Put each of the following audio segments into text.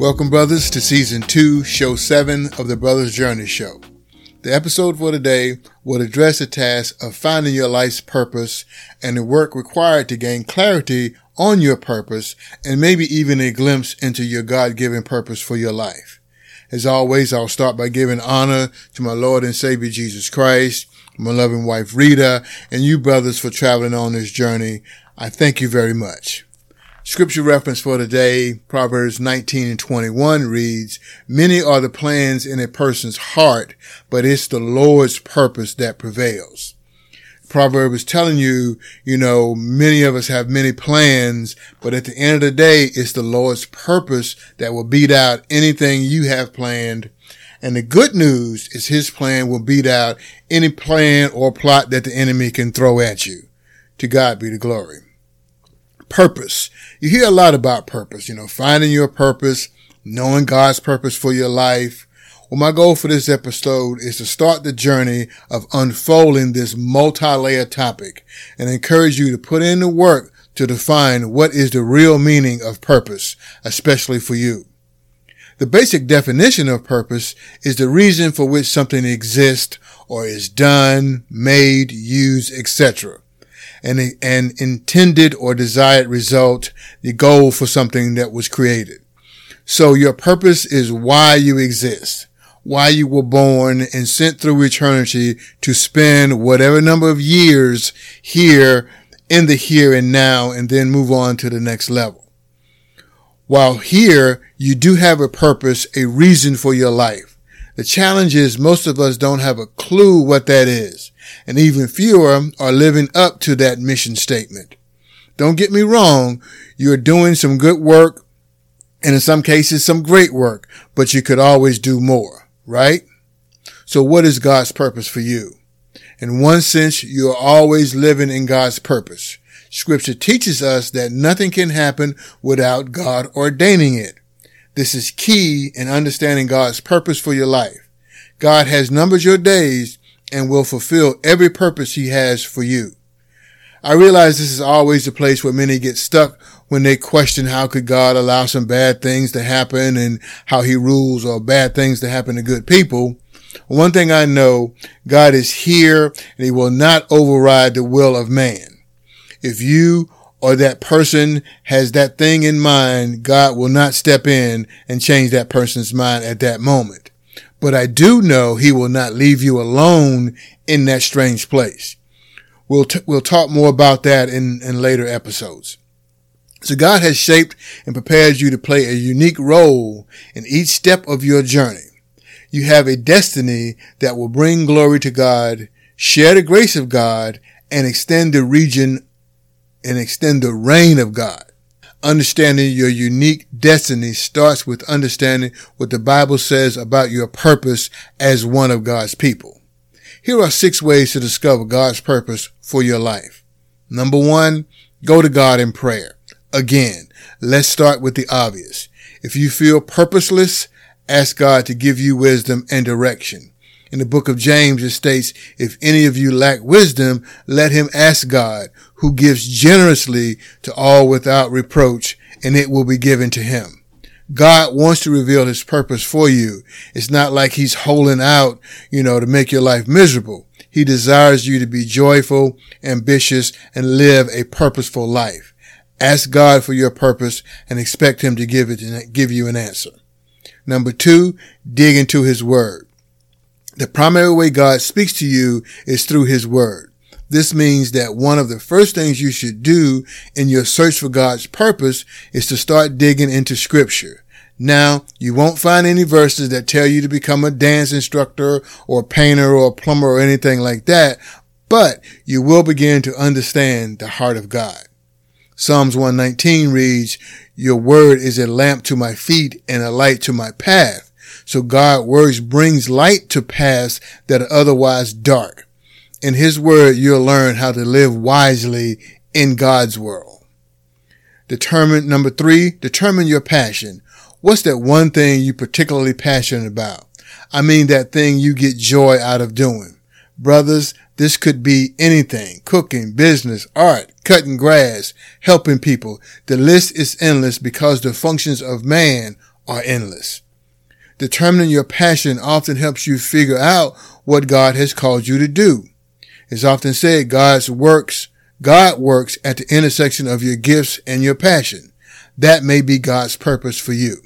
Welcome, brothers, to season two, show seven of the Brothers Journey Show. The episode for today will address the task of finding your life's purpose and the work required to gain clarity on your purpose and maybe even a glimpse into your God-given purpose for your life. As always, I'll start by giving honor to my Lord and Savior Jesus Christ, my loving wife Rita, and you brothers for traveling on this journey. I thank you very much. Scripture reference for today, Proverbs 19 and 21 reads, Many are the plans in a person's heart, but it's the Lord's purpose that prevails. Proverb is telling you, you know, many of us have many plans, but at the end of the day, it's the Lord's purpose that will beat out anything you have planned. And the good news is his plan will beat out any plan or plot that the enemy can throw at you. To God be the glory purpose. You hear a lot about purpose, you know, finding your purpose, knowing God's purpose for your life. Well, my goal for this episode is to start the journey of unfolding this multi-layered topic and encourage you to put in the work to define what is the real meaning of purpose, especially for you. The basic definition of purpose is the reason for which something exists or is done, made, used, etc an, an intended or desired result, the goal for something that was created. So your purpose is why you exist, why you were born and sent through eternity to spend whatever number of years here in the here and now and then move on to the next level. While here, you do have a purpose, a reason for your life. The challenge is most of us don't have a clue what that is and even fewer are living up to that mission statement. Don't get me wrong. You're doing some good work and in some cases some great work, but you could always do more, right? So what is God's purpose for you? In one sense, you're always living in God's purpose. Scripture teaches us that nothing can happen without God ordaining it. This is key in understanding God's purpose for your life. God has numbered your days and will fulfill every purpose he has for you. I realize this is always the place where many get stuck when they question how could God allow some bad things to happen and how he rules or bad things to happen to good people. One thing I know, God is here and he will not override the will of man. If you or that person has that thing in mind, God will not step in and change that person's mind at that moment. But I do know he will not leave you alone in that strange place. We'll, t- we'll talk more about that in, in later episodes. So God has shaped and prepared you to play a unique role in each step of your journey. You have a destiny that will bring glory to God, share the grace of God, and extend the region and extend the reign of God. Understanding your unique destiny starts with understanding what the Bible says about your purpose as one of God's people. Here are six ways to discover God's purpose for your life. Number one, go to God in prayer. Again, let's start with the obvious. If you feel purposeless, ask God to give you wisdom and direction. In the book of James, it states, if any of you lack wisdom, let him ask God, who gives generously to all without reproach, and it will be given to him. God wants to reveal his purpose for you. It's not like he's holding out, you know, to make your life miserable. He desires you to be joyful, ambitious, and live a purposeful life. Ask God for your purpose and expect him to give it, give you an answer. Number two, dig into his word. The primary way God speaks to you is through his word. This means that one of the first things you should do in your search for God's purpose is to start digging into scripture. Now, you won't find any verses that tell you to become a dance instructor or a painter or a plumber or anything like that, but you will begin to understand the heart of God. Psalms 119 reads, Your word is a lamp to my feet and a light to my path. So God's words brings light to paths that are otherwise dark. In his word, you'll learn how to live wisely in God's world. Determine, number three, determine your passion. What's that one thing you're particularly passionate about? I mean that thing you get joy out of doing. Brothers, this could be anything. Cooking, business, art, cutting grass, helping people. The list is endless because the functions of man are endless. Determining your passion often helps you figure out what God has called you to do. It's often said God's works, God works at the intersection of your gifts and your passion. That may be God's purpose for you.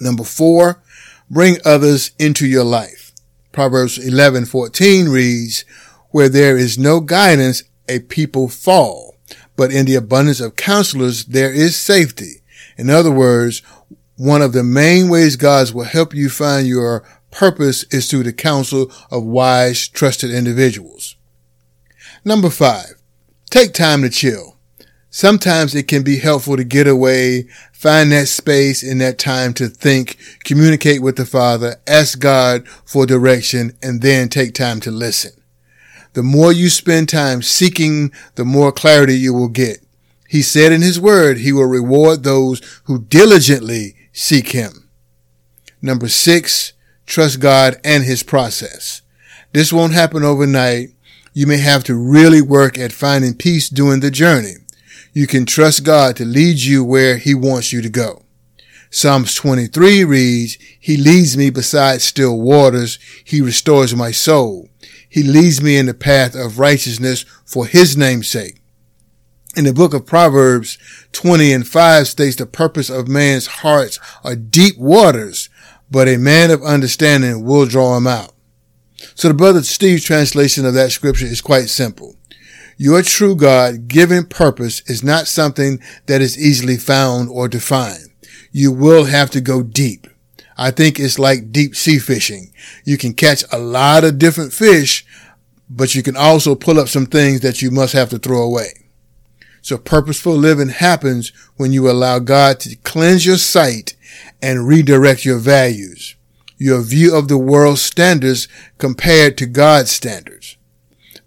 Number four, bring others into your life. Proverbs 11:14 reads, "Where there is no guidance, a people fall, but in the abundance of counselors there is safety." In other words, one of the main ways God will help you find your purpose is through the counsel of wise, trusted individuals. Number five, take time to chill. Sometimes it can be helpful to get away, find that space and that time to think, communicate with the Father, ask God for direction, and then take time to listen. The more you spend time seeking, the more clarity you will get. He said in his word, he will reward those who diligently seek him. Number six, trust God and his process. This won't happen overnight. You may have to really work at finding peace during the journey you can trust God to lead you where he wants you to go. Psalms 23 reads, He leads me beside still waters. He restores my soul. He leads me in the path of righteousness for his name's sake. In the book of Proverbs 20 and 5 states the purpose of man's hearts are deep waters, but a man of understanding will draw him out. So the brother Steve's translation of that scripture is quite simple. Your true God given purpose is not something that is easily found or defined. You will have to go deep. I think it's like deep sea fishing. You can catch a lot of different fish, but you can also pull up some things that you must have to throw away. So purposeful living happens when you allow God to cleanse your sight and redirect your values, your view of the world's standards compared to God's standards.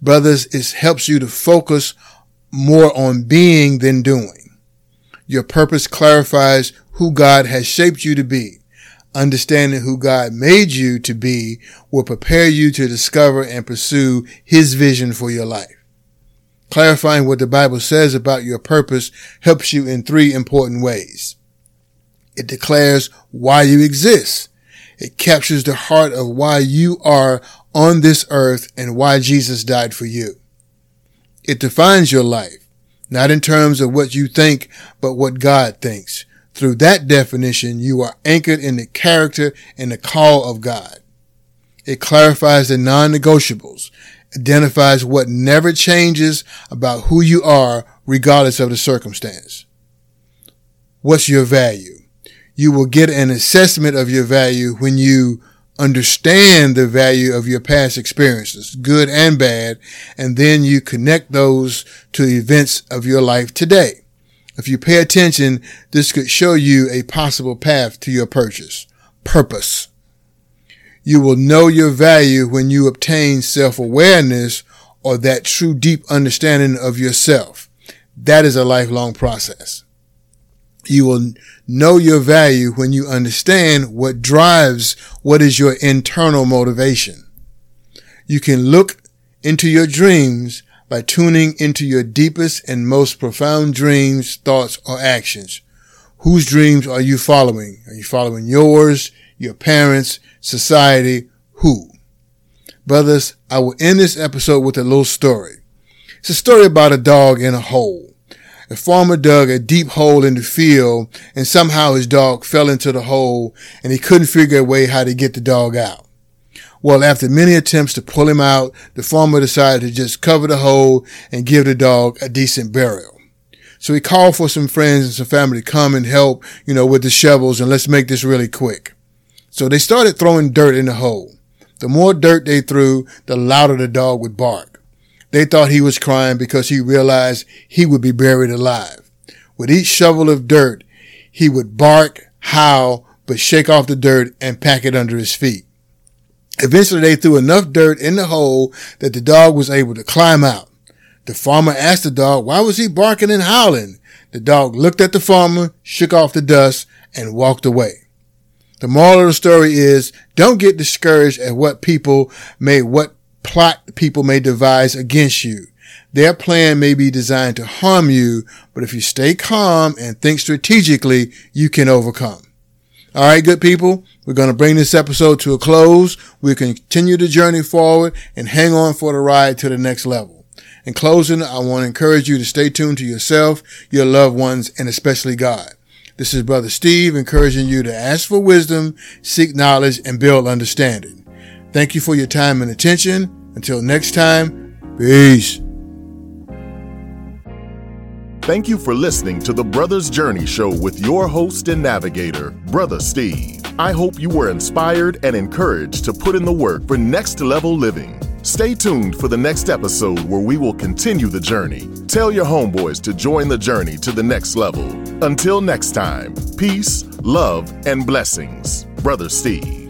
Brothers, it helps you to focus more on being than doing. Your purpose clarifies who God has shaped you to be. Understanding who God made you to be will prepare you to discover and pursue His vision for your life. Clarifying what the Bible says about your purpose helps you in three important ways. It declares why you exist. It captures the heart of why you are on this earth and why Jesus died for you. It defines your life, not in terms of what you think, but what God thinks. Through that definition, you are anchored in the character and the call of God. It clarifies the non-negotiables, identifies what never changes about who you are regardless of the circumstance. What's your value? You will get an assessment of your value when you understand the value of your past experiences, good and bad, and then you connect those to events of your life today. If you pay attention, this could show you a possible path to your purchase. Purpose. You will know your value when you obtain self-awareness or that true deep understanding of yourself. That is a lifelong process. You will know your value when you understand what drives what is your internal motivation. You can look into your dreams by tuning into your deepest and most profound dreams, thoughts, or actions. Whose dreams are you following? Are you following yours, your parents, society? Who? Brothers, I will end this episode with a little story. It's a story about a dog in a hole. The farmer dug a deep hole in the field and somehow his dog fell into the hole and he couldn't figure a way how to get the dog out. Well, after many attempts to pull him out, the farmer decided to just cover the hole and give the dog a decent burial. So he called for some friends and some family to come and help, you know, with the shovels and let's make this really quick. So they started throwing dirt in the hole. The more dirt they threw, the louder the dog would bark. They thought he was crying because he realized he would be buried alive. With each shovel of dirt, he would bark, howl, but shake off the dirt and pack it under his feet. Eventually they threw enough dirt in the hole that the dog was able to climb out. The farmer asked the dog, why was he barking and howling? The dog looked at the farmer, shook off the dust, and walked away. The moral of the story is don't get discouraged at what people may, what plot people may devise against you. Their plan may be designed to harm you, but if you stay calm and think strategically, you can overcome. All right, good people. We're going to bring this episode to a close. We continue the journey forward and hang on for the ride to the next level. In closing, I want to encourage you to stay tuned to yourself, your loved ones, and especially God. This is Brother Steve encouraging you to ask for wisdom, seek knowledge, and build understanding. Thank you for your time and attention. Until next time, peace. Thank you for listening to the Brothers Journey Show with your host and navigator, Brother Steve. I hope you were inspired and encouraged to put in the work for next level living. Stay tuned for the next episode where we will continue the journey. Tell your homeboys to join the journey to the next level. Until next time, peace, love, and blessings. Brother Steve.